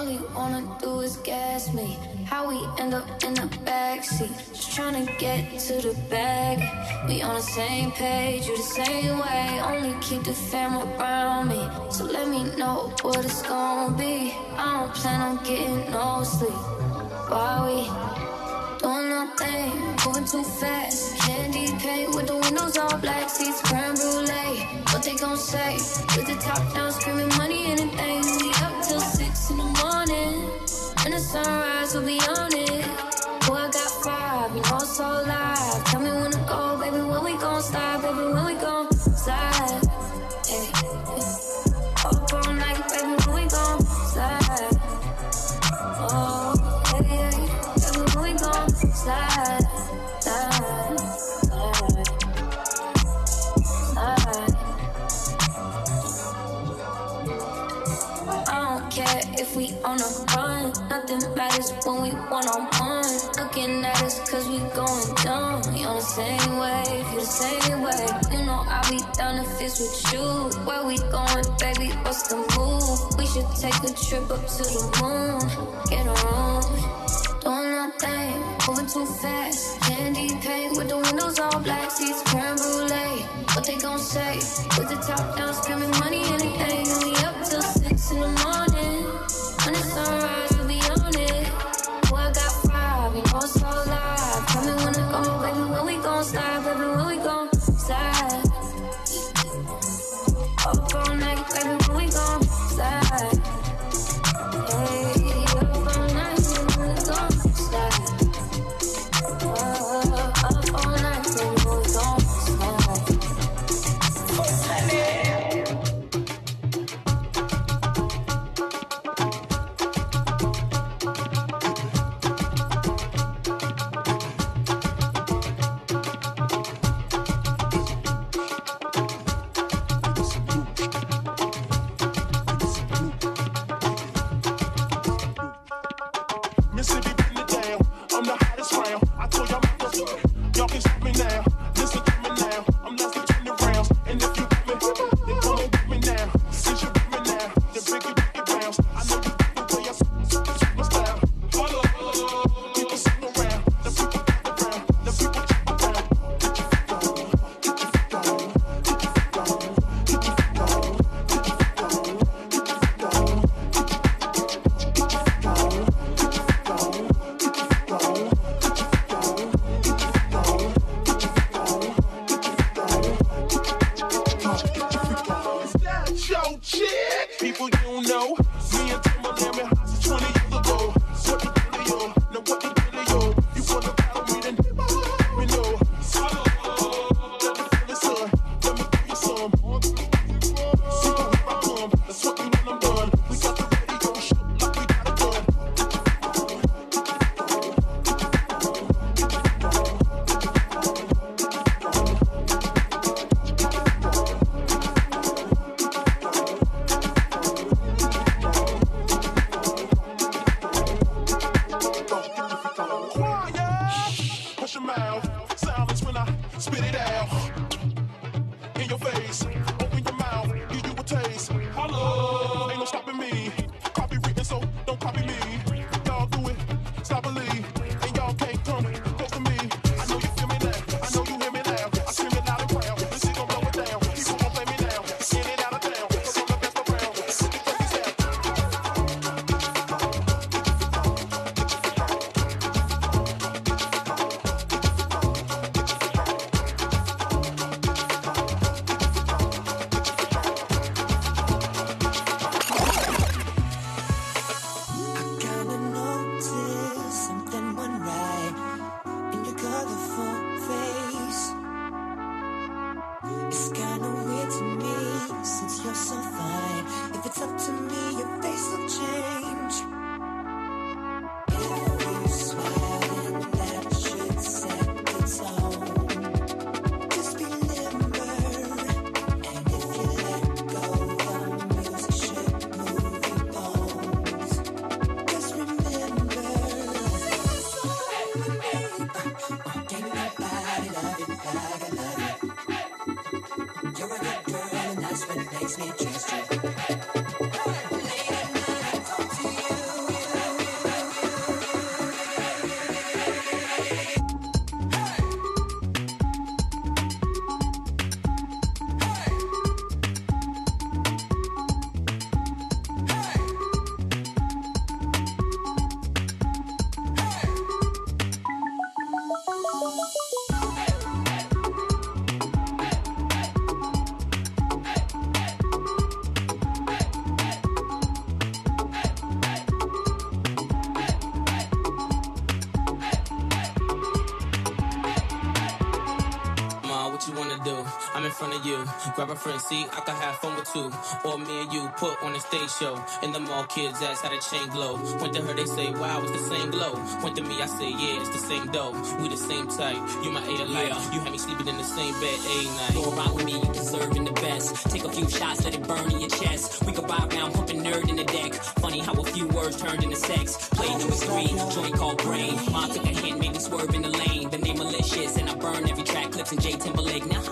All you wanna do is gas me. How we end up in the backseat. Just trying to get to the bag. We on the same page, you the same way. Only keep the fam around me. So let me know what it's gonna be. I don't plan on getting no sleep. Why we doing nothing? Moving too fast. Candy paint with the windows all black. Seats creme brulee. What they gonna say? With the top down, screaming money, anything sunrise, we'll be on it. Boy, I got five, you know so live. Tell me when to go, baby, when we gon' stop, baby, when we gon' slide. Hey. when we one on one. Looking at us cause we going dumb. You're the same way, you're the same way. You know I'll be down if it's with you. Where we going, baby? What's the move? We should take a trip up to the moon. Get a room. Doing nothing, moving too fast. Candy paint with the windows all black, seats creme brulee. What they gon' say? With the top down, screaming money, anything. me now. Silence when I spit it out in your face. Grab a friend, see, I can have fun with two. Or me and you put on a stage show. In the mall, kids ask how the chain glow. Went to her, they say, wow, it's the same glow. Went to me, I say, yeah, it's the same dough. We the same type. You my A life. You had me sleeping in the same bed a night. Go around with me, you deserving the best. Take a few shots, let it burn in your chest. We could ride around pumping N.E.R.D. in the deck. Funny how a few words turned into sex. Play number three, joint called brain. Mom took a hint, made me swerve in the lane. The name malicious, and I burn every track. Clipse and J Timberlake. Now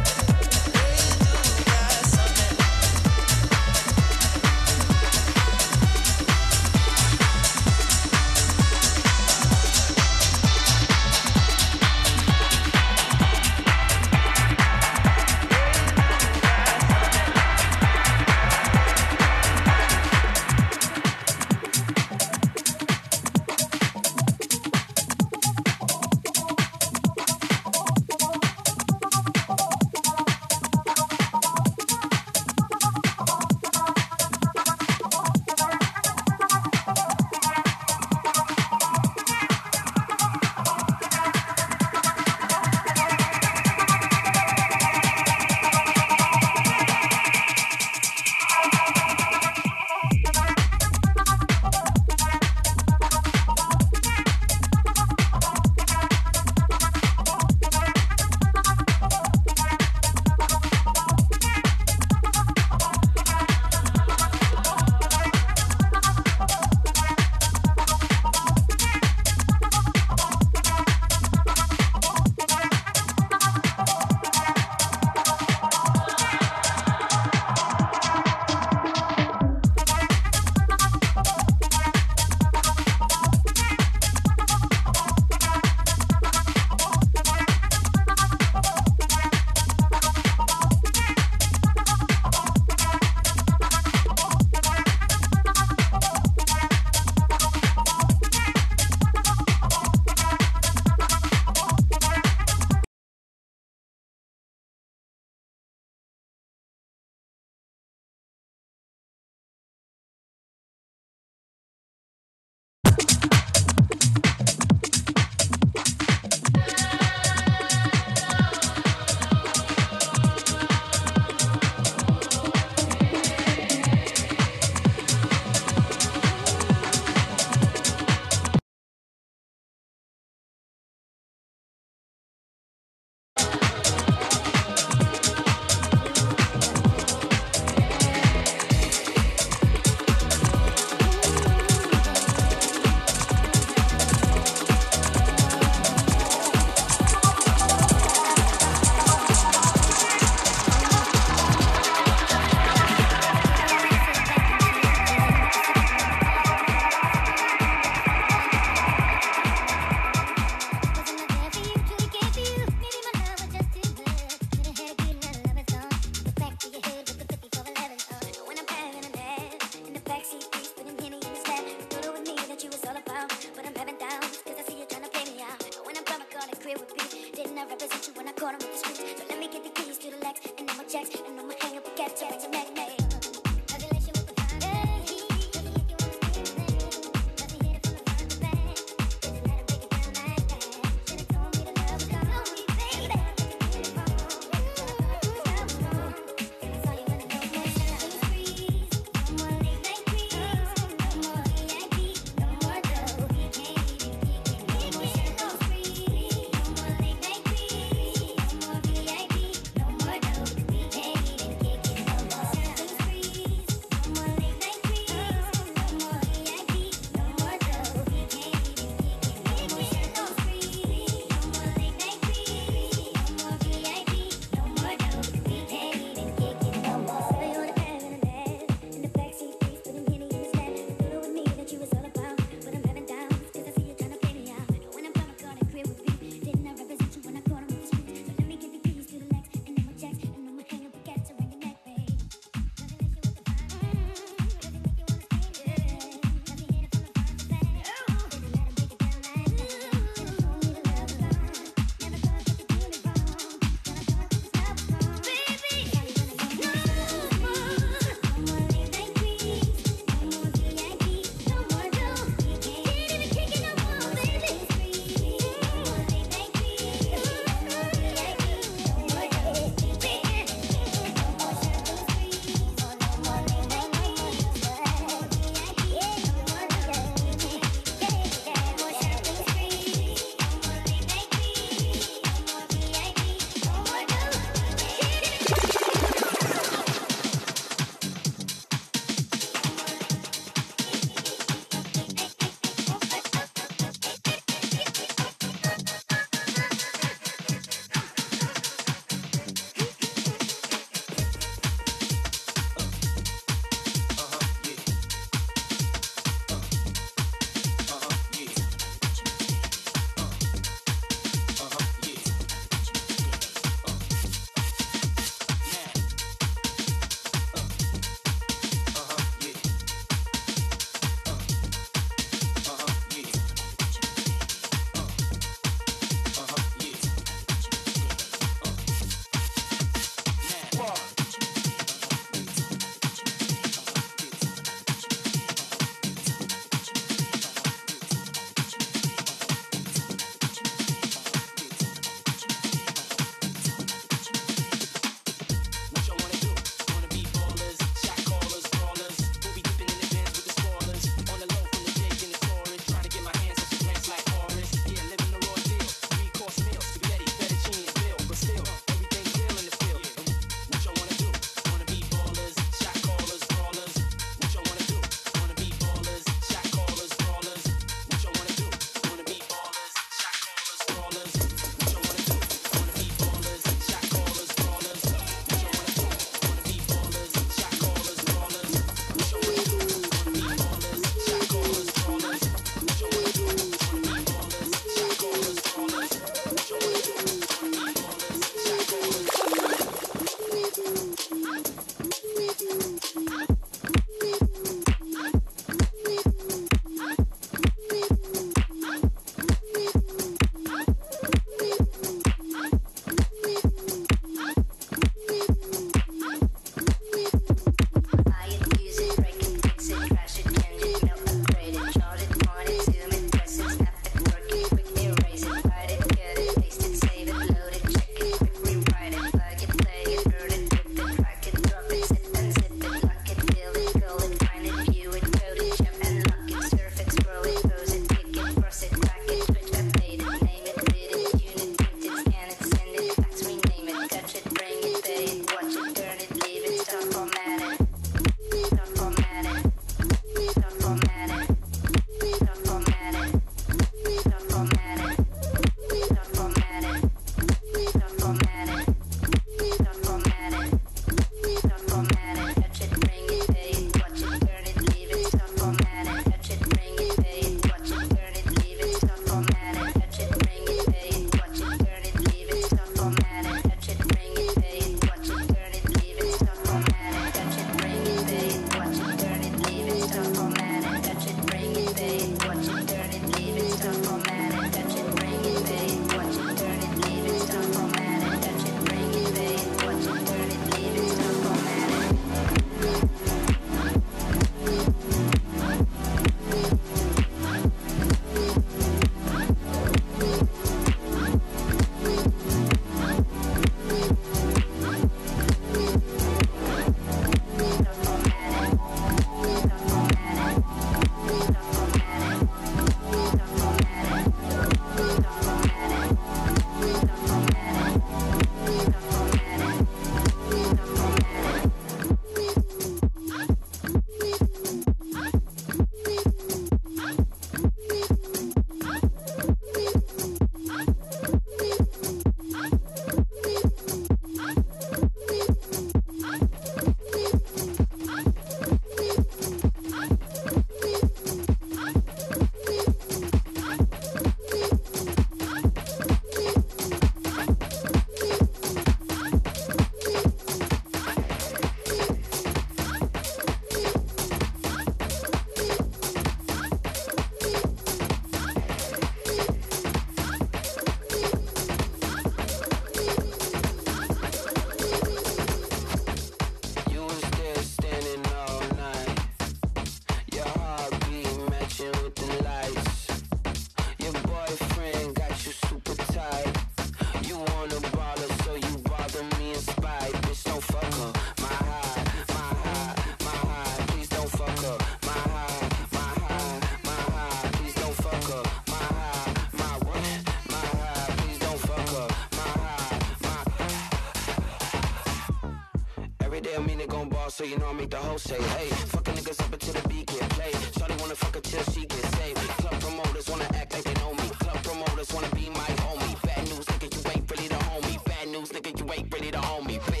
Mean it gon' ball, so you know I make the whole say, hey, fucking niggas up until the beat get played. Shawty wanna fuck till she get saved. Club promoters wanna act like they know me. Club promoters wanna be my homie. Bad news, nigga, you ain't really the homie. Bad news, nigga, you ain't really the homie, bitch.